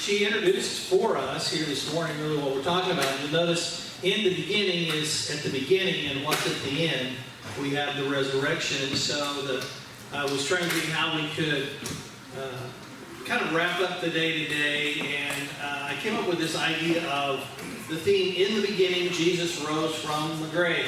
she introduced for us here this morning really what we're talking about. You'll notice in the beginning is at the beginning and what's at the end. We have the resurrection. And so the, I was trying to think how we could uh, kind of wrap up the day today. And uh, I came up with this idea of the theme in the beginning, Jesus rose from the grave.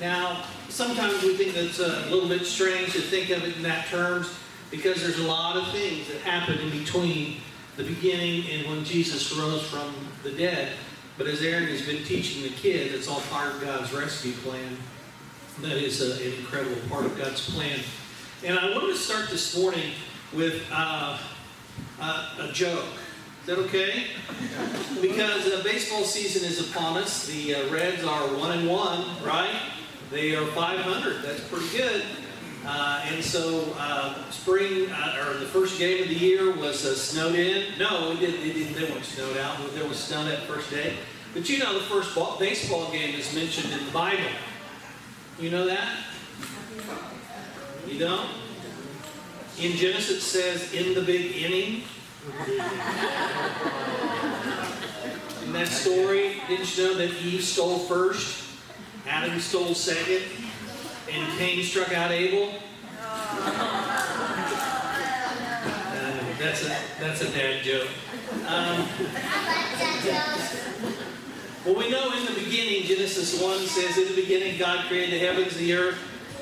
Now, sometimes we think that's a little bit strange to think of it in that terms because there's a lot of things that happen in between the beginning and when Jesus rose from the dead. But as Aaron has been teaching the kids, it's all part of God's rescue plan. That is a, an incredible part of God's plan. And I want to start this morning with uh, a joke. Is that okay? Because uh, baseball season is upon us. The uh, Reds are one and one, right? They are 500. That's pretty good. Uh, and so, uh, spring uh, or the first game of the year was uh, snowed in. No, it didn't. It didn't. They snowed out. There was snow that first day. But you know, the first ball, baseball game is mentioned in the Bible. You know that? You don't? In Genesis, it says, "In the big inning." In that story, didn't you know that Eve stole first, Adam stole second, and Cain struck out Abel? Uh, that's a that's a dad joke. Um, well, we know in the beginning, Genesis 1 says, In the beginning, God created the heavens, and the earth.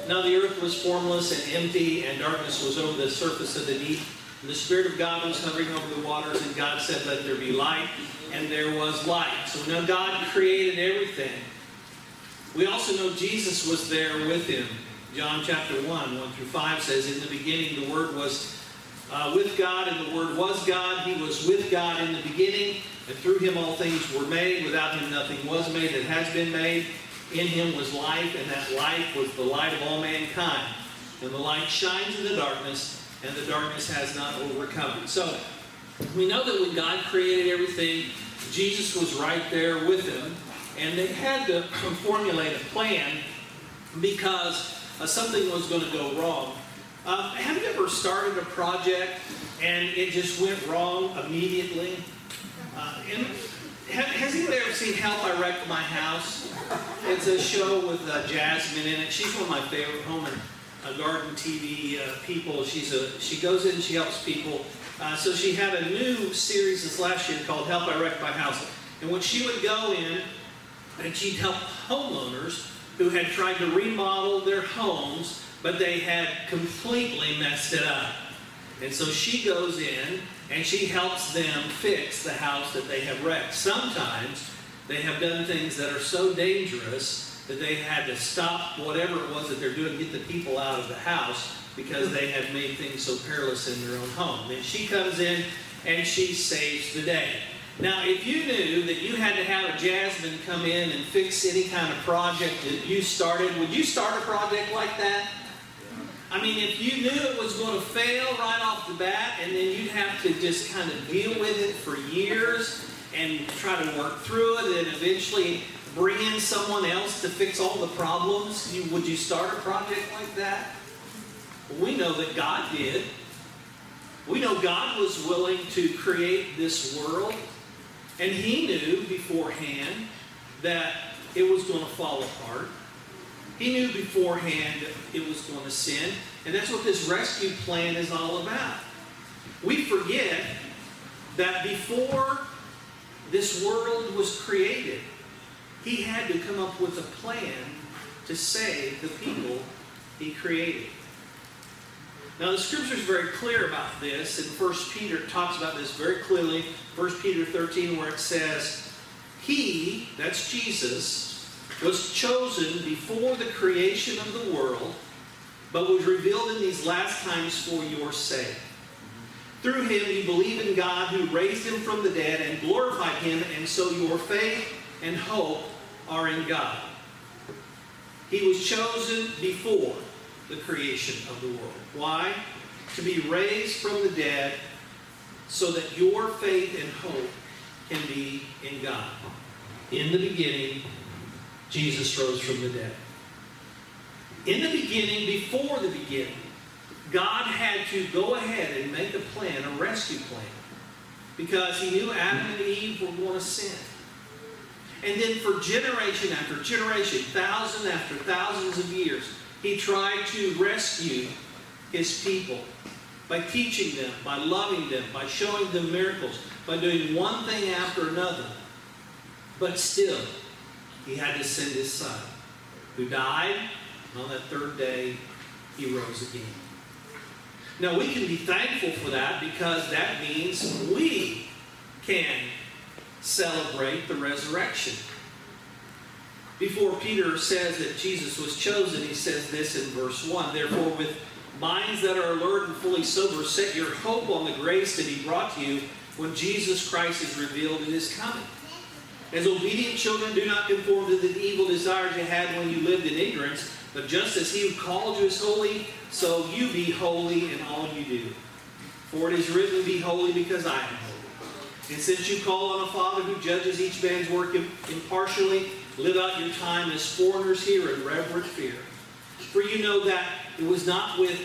Now the earth was formless and empty, and darkness was over the surface of the deep. And the Spirit of God was hovering over the waters, and God said, Let there be light, and there was light. So now God created everything. We also know Jesus was there with him. John chapter 1, 1 through 5 says, In the beginning the Word was uh, with God, and the Word was God. He was with God in the beginning, and through him all things were made. Without him nothing was made that has been made. In him was life, and that life was the light of all mankind. And the light shines in the darkness, and the darkness has not overcome it. So, we know that when God created everything, Jesus was right there with him, and they had to formulate a plan because uh, something was going to go wrong. Uh, have you ever started a project and it just went wrong immediately? Uh, and has anybody ever seen Help I Wrecked My House? It's a show with uh, Jasmine in it. She's one of my favorite home and uh, garden TV uh, people. She's a she goes in and she helps people. So she had a new series this last year called Help I Wrecked My House. And when she would go in and she'd help homeowners who had tried to remodel their homes, but they had completely messed it up. And so she goes in and she helps them fix the house that they have wrecked. Sometimes they have done things that are so dangerous that they had to stop whatever it was that they're doing, get the people out of the house because they have made things so perilous in their own home. And she comes in and she saves the day. Now, if you knew that you had to have a Jasmine come in and fix any kind of project that you started, would you start a project like that? I mean, if you knew it was going to fail right off the bat, and then you'd have to just kind of deal with it for years and try to work through it, and eventually bring in someone else to fix all the problems, you, would you start a project like that? We know that God did. We know God was willing to create this world, and He knew beforehand that it was going to fall apart. He knew beforehand it was going to sin, and that's what this rescue plan is all about. We forget that before this world was created, he had to come up with a plan to save the people he created. Now, the scripture is very clear about this, and 1 Peter talks about this very clearly. 1 Peter 13, where it says, He, that's Jesus, was chosen before the creation of the world, but was revealed in these last times for your sake. Through him you believe in God who raised him from the dead and glorified him, and so your faith and hope are in God. He was chosen before the creation of the world. Why? To be raised from the dead so that your faith and hope can be in God. In the beginning, Jesus rose from the dead. In the beginning, before the beginning, God had to go ahead and make a plan, a rescue plan. because he knew Adam and Eve were going to sin. And then for generation after generation, thousand after thousands of years, he tried to rescue his people by teaching them, by loving them, by showing them miracles, by doing one thing after another. But still, he had to send his son, who died, and on that third day, he rose again. Now, we can be thankful for that because that means we can celebrate the resurrection. Before Peter says that Jesus was chosen, he says this in verse 1 Therefore, with minds that are alert and fully sober, set your hope on the grace that he brought to you when Jesus Christ is revealed in his coming. As obedient children, do not conform to the evil desires you had when you lived in ignorance, but just as he who called you is holy, so you be holy in all you do. For it is written, Be holy because I am holy. And since you call on a Father who judges each man's work impartially, live out your time as foreigners here in reverent fear. For you know that it was not with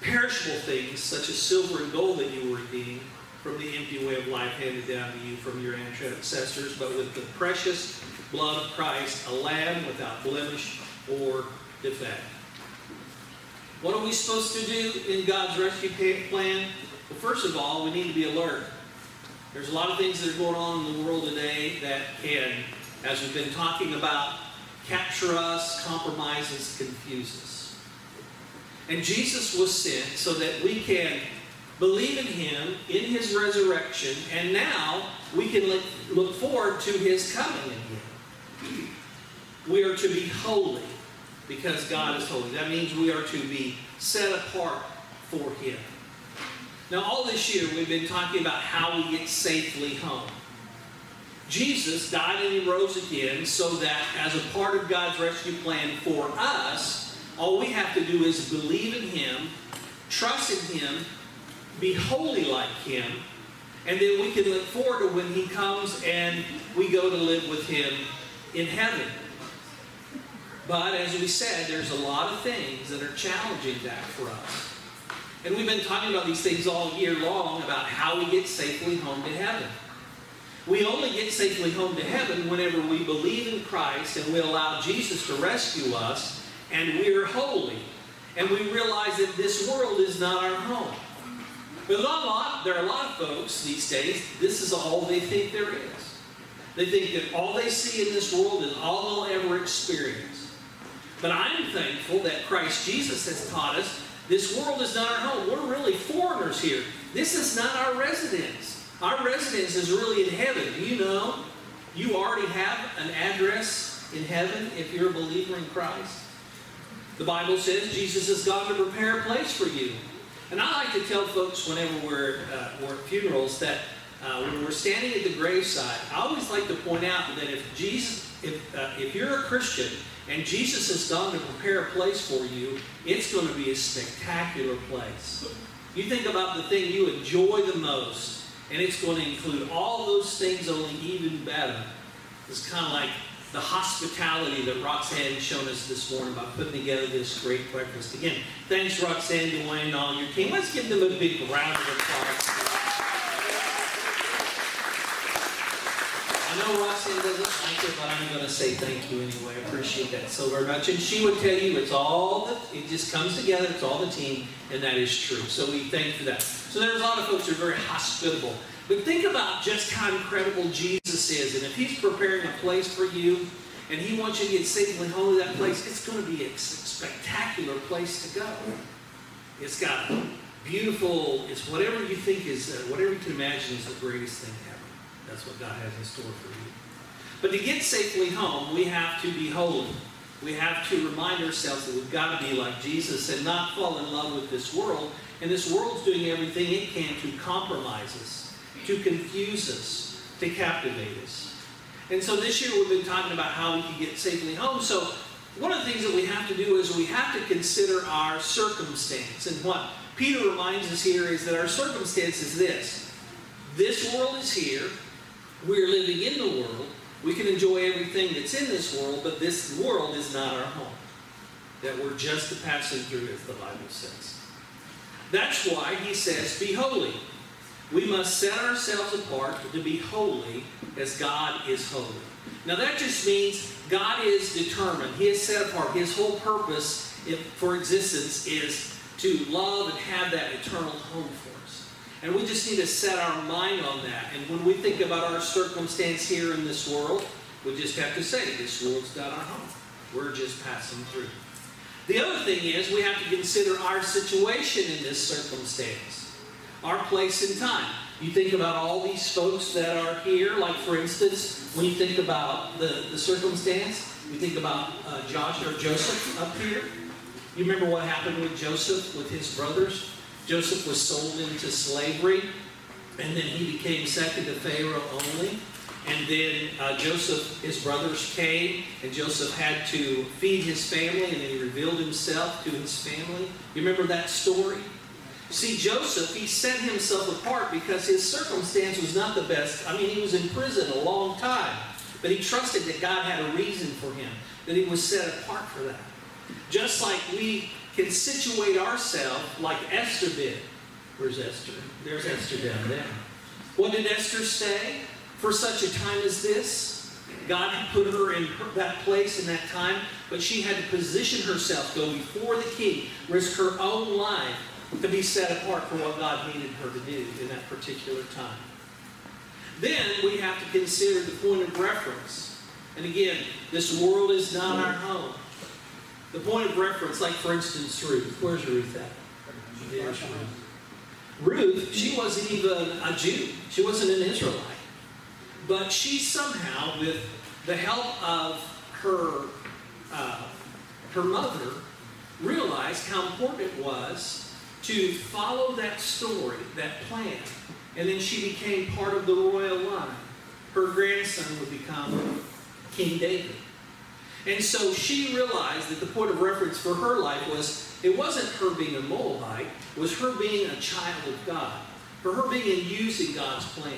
perishable things such as silver and gold that you were redeemed from the empty way of life handed down to you from your ancestors, but with the precious blood of Christ, a lamb without blemish or defect. What are we supposed to do in God's rescue plan? Well, first of all, we need to be alert. There's a lot of things that are going on in the world today that can, as we've been talking about, capture us, compromise us, confuse us. And Jesus was sent so that we can believe in him, in his resurrection, and now we can look, look forward to his coming again. We are to be holy because God is holy. That means we are to be set apart for him. Now, all this year, we've been talking about how we get safely home. Jesus died and he rose again so that as a part of God's rescue plan for us, all we have to do is believe in him, trust in him, be holy like him, and then we can look forward to when he comes and we go to live with him in heaven. But as we said, there's a lot of things that are challenging that for us. And we've been talking about these things all year long about how we get safely home to heaven. We only get safely home to heaven whenever we believe in Christ and we allow Jesus to rescue us and we're holy. And we realize that this world is not our home. But a lot, there are a lot of folks these days, this is all they think there is. They think that all they see in this world is all they'll ever experience. But I'm thankful that Christ Jesus has taught us this world is not our home. We're really foreigners here. This is not our residence. Our residence is really in heaven. You know you already have an address in heaven if you're a believer in Christ? The Bible says Jesus has gone to prepare a place for you. And I like to tell folks whenever we're, uh, we're at funerals that uh, when we're standing at the graveside, I always like to point out that if Jesus, if, uh, if you're a Christian and Jesus has gone to prepare a place for you, it's going to be a spectacular place. You think about the thing you enjoy the most, and it's going to include all those things, only even better. It's kind of like the hospitality that Roxanne shown us this morning by putting together this great breakfast. Again, thanks Roxanne, Dwayne, and all your team. Let's give them a big round of applause. I know Roxanne doesn't like it, but I'm going to say thank you anyway. I appreciate that so very much. And she would tell you it's all, the, it just comes together, it's all the team, and that is true. So we thank you for that. So there's a lot of folks who are very hospitable. But think about just how incredible Jesus is. And if he's preparing a place for you, and he wants you to get safely home to that place, it's going to be a spectacular place to go. It's got beautiful, it's whatever you think is, uh, whatever you can imagine is the greatest thing ever. That's what God has in store for you. But to get safely home, we have to be holy. We have to remind ourselves that we've got to be like Jesus and not fall in love with this world. And this world's doing everything it can to compromise us, to confuse us, to captivate us. And so this year we've been talking about how we can get safely home. So one of the things that we have to do is we have to consider our circumstance. And what Peter reminds us here is that our circumstance is this. This world is here. We're living in the world. We can enjoy everything that's in this world, but this world is not our home. That we're just passing through, as the Bible says. That's why he says, Be holy. We must set ourselves apart to be holy as God is holy. Now that just means God is determined. He is set apart. His whole purpose for existence is to love and have that eternal home for. And we just need to set our mind on that. And when we think about our circumstance here in this world, we just have to say, this world's not our home. We're just passing through. The other thing is we have to consider our situation in this circumstance, our place in time. You think about all these folks that are here, like for instance, when you think about the, the circumstance, you think about uh, Josh or Joseph up here. You remember what happened with Joseph, with his brothers? Joseph was sold into slavery, and then he became second to Pharaoh only. And then uh, Joseph, his brothers came, and Joseph had to feed his family, and then he revealed himself to his family. You remember that story? See, Joseph, he set himself apart because his circumstance was not the best. I mean, he was in prison a long time, but he trusted that God had a reason for him, that he was set apart for that. Just like we can situate ourselves like Esther did. Where's Esther? There's Esther down there. What did Esther say? For such a time as this, God had put her in that place in that time, but she had to position herself, go before the king, risk her own life to be set apart for what God needed her to do in that particular time. Then we have to consider the point of reference. And again, this world is not our home. The point of reference, like for instance, Ruth. Where's Ruth at? Ruth. Ruth, she wasn't even a Jew. She wasn't an Israelite. But she somehow, with the help of her, uh, her mother, realized how important it was to follow that story, that plan. And then she became part of the royal line. Her grandson would become King David. And so she realized that the point of reference for her life was it wasn't her being a Moabite, it was her being a child of God, for her being in using God's plan.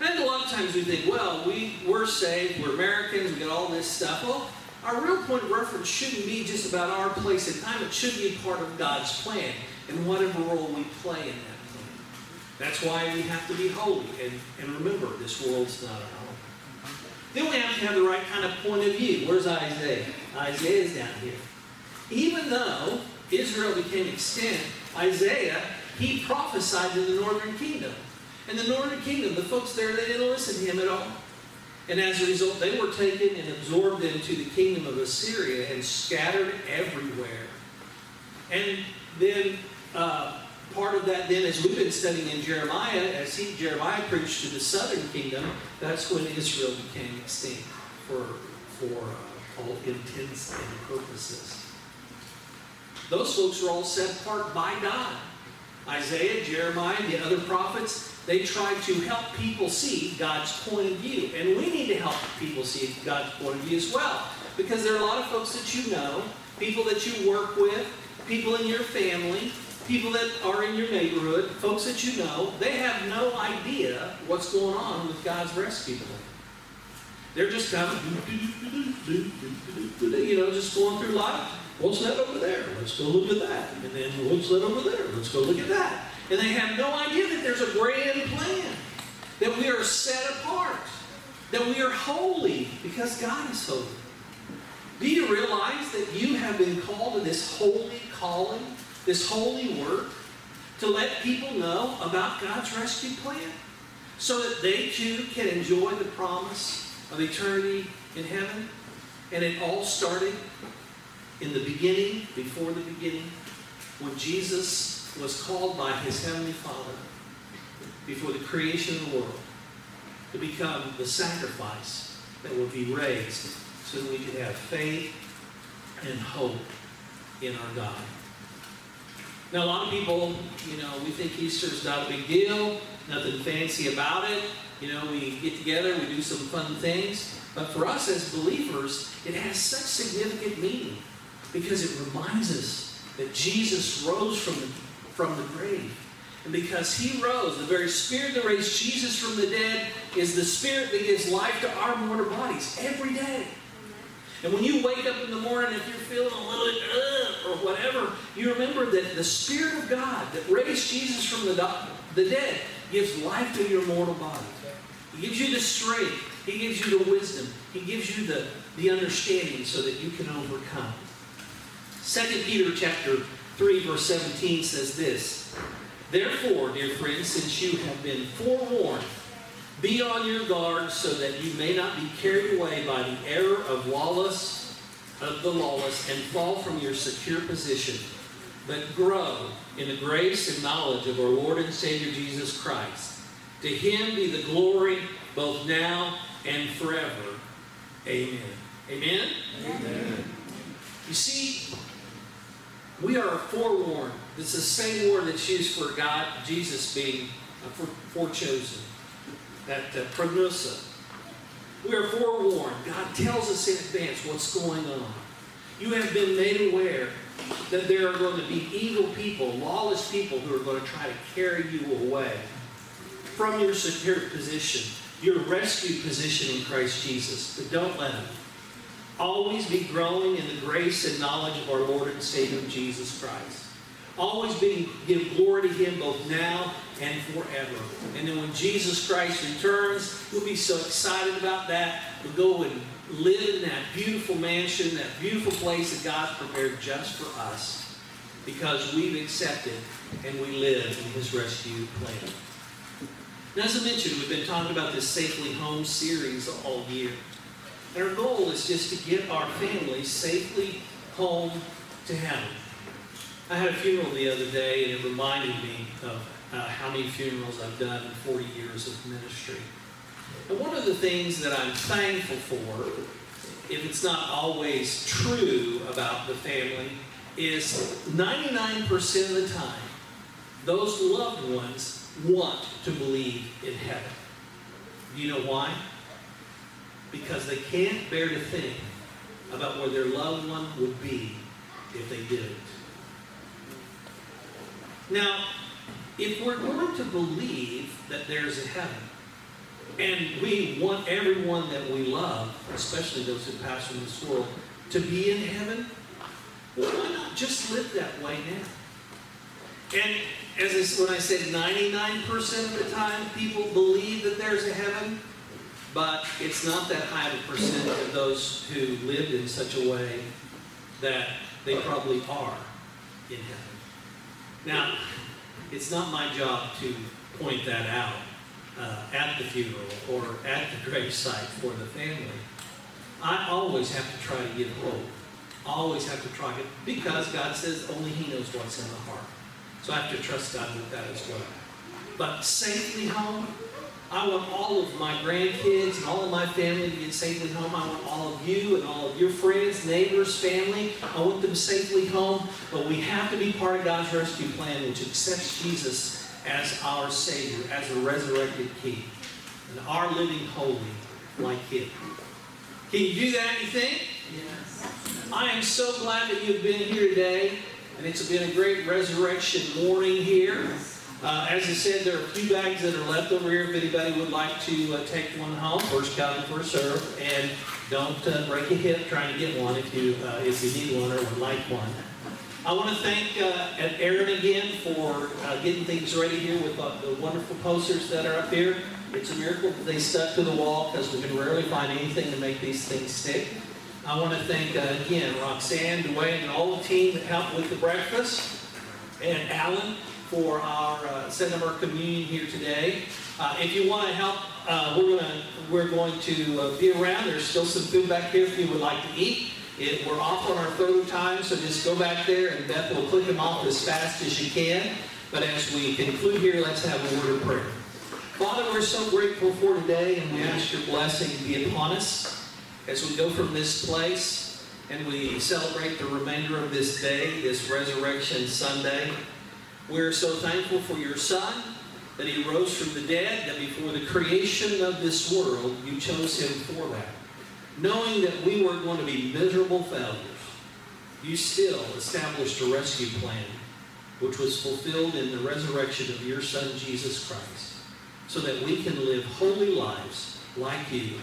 And a lot of times we think, well, we, we're saved, we're Americans, we got all this stuff. Well, our real point of reference shouldn't be just about our place in time, it should be part of God's plan and whatever role we play in that plan. That's why we have to be holy. And, and remember, this world's not our home. Then we have to have the right kind of point of view. Where's Isaiah? Isaiah's down here. Even though Israel became extinct, Isaiah, he prophesied to the northern kingdom. And the northern kingdom, the folks there, they didn't listen to him at all. And as a result, they were taken and absorbed into the kingdom of Assyria and scattered everywhere. And then uh, part of that then, as we've been studying in Jeremiah, as he, Jeremiah preached to the southern kingdom, that's when Israel became extinct for, for uh, all intents and purposes. Those folks were all set apart by God. Isaiah, Jeremiah, the other prophets, they tried to help people see God's point of view. And we need to help people see God's point of view as well. Because there are a lot of folks that you know, people that you work with, people in your family, people that are in your neighborhood, folks that you know, they have no idea what's going on with God's rescue plan. They're just kind of, you know, just going through life. What's that over there? Let's go look at that. And then what's that over there? Let's go look at that. And they have no idea that there's a grand plan, that we are set apart, that we are holy because God is holy. Do you realize that you have been called to this holy calling, this holy work, to let people know about God's rescue plan so that they too can enjoy the promise of eternity in heaven? And it all started in the beginning, before the beginning, when Jesus was called by his heavenly Father before the creation of the world to become the sacrifice that would be raised so that we could have faith and hope in our God. Now, a lot of people, you know, we think Easter is not a big deal, nothing fancy about it. You know, we get together, we do some fun things. But for us as believers, it has such significant meaning because it reminds us that Jesus rose from the, from the grave. And because he rose, the very spirit that raised Jesus from the dead is the spirit that gives life to our mortal bodies every day. And when you wake up in the morning, if you're feeling a little uh, or whatever, you remember that the Spirit of God that raised Jesus from the, the dead gives life to your mortal body. He gives you the strength. He gives you the wisdom. He gives you the, the understanding so that you can overcome. 2 Peter chapter 3, verse 17 says this. Therefore, dear friends, since you have been forewarned, be on your guard so that you may not be carried away by the error of lawless of the lawless and fall from your secure position, but grow in the grace and knowledge of our Lord and Savior Jesus Christ. To him be the glory both now and forever. Amen. Amen? Amen. You see, we are forewarned. It's the same word that's used for God, Jesus being uh, forechosen. That uh, prognosa. We are forewarned. God tells us in advance what's going on. You have been made aware that there are going to be evil people, lawless people who are going to try to carry you away from your secure position, your rescue position in Christ Jesus. But don't let them. Always be growing in the grace and knowledge of our Lord and Savior Jesus Christ. Always be, give glory to Him both now and forever. And then when Jesus Christ returns, we'll be so excited about that. We'll go and live in that beautiful mansion, that beautiful place that God's prepared just for us because we've accepted and we live in His rescue plan. Now, as I mentioned, we've been talking about this Safely Home series all year. And our goal is just to get our families safely home to heaven. I had a funeral the other day, and it reminded me of uh, how many funerals I've done in 40 years of ministry. And one of the things that I'm thankful for, if it's not always true about the family, is 99% of the time, those loved ones want to believe in heaven. You know why? because they can't bear to think about where their loved one would be if they didn't. Now, if we're going to believe that there's a heaven, and we want everyone that we love, especially those who pass from this world, to be in heaven, well, why not just live that way now? And as I, when I said 99% of the time people believe that there's a heaven, but it's not that high of a percent of those who lived in such a way that they probably are in heaven. Now, it's not my job to point that out uh, at the funeral or at the gravesite for the family. I always have to try to give hope. Always have to try it because God says only He knows what's in the heart. So I have to trust God with that as well. But safely home, I want all of my grandkids and all of my family to get safely home. I want all of you and all of your friends, neighbors, family. I want them safely home. But we have to be part of God's rescue plan, which accepts Jesus as our Savior, as a resurrected King, and our living holy like Him. Can you do that, you think? Yes. I am so glad that you've been here today, and it's been a great resurrection morning here. Uh, as I said, there are a few bags that are left over here if anybody would like to uh, take one home. First come, first serve. And don't uh, break a hip trying to get one if you, uh, if you need one or would like one. I want to thank uh, Aaron again for uh, getting things ready here with the wonderful posters that are up here. It's a miracle that they stuck to the wall because we can rarely find anything to make these things stick. I want to thank, again, Roxanne, Dwayne, and all the team that helped with the breakfast, and Alan for our uh, our communion here today. Uh, if you want to help, uh, we're to we're going to uh, be around. There's still some food back here if you would like to eat. It, we're off on our third time, so just go back there and Beth will click them off as fast as you can. But as we conclude here, let's have a word of prayer. Father, we're so grateful for today, and we ask your blessing to be upon us as we go from this place and we celebrate the remainder of this day, this Resurrection Sunday. We're so thankful for your Son, that he rose from the dead, that before the creation of this world, you chose him for that. Knowing that we were going to be miserable failures, you still established a rescue plan, which was fulfilled in the resurrection of your Son, Jesus Christ, so that we can live holy lives like you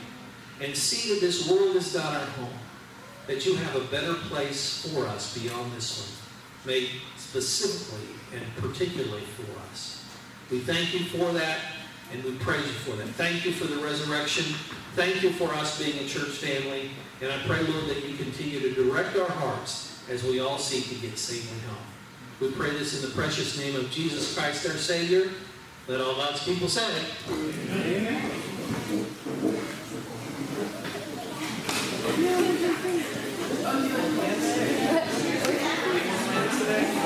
and see that this world is not our home, that you have a better place for us beyond this one, made specifically and particularly for us. We thank you for that, and we praise you for that. Thank you for the resurrection. Thank you for us being a church family. And I pray, Lord, that you continue to direct our hearts as we all seek to get safely home. We pray this in the precious name of Jesus Christ, our Savior. Let all God's people say it. Amen. Today?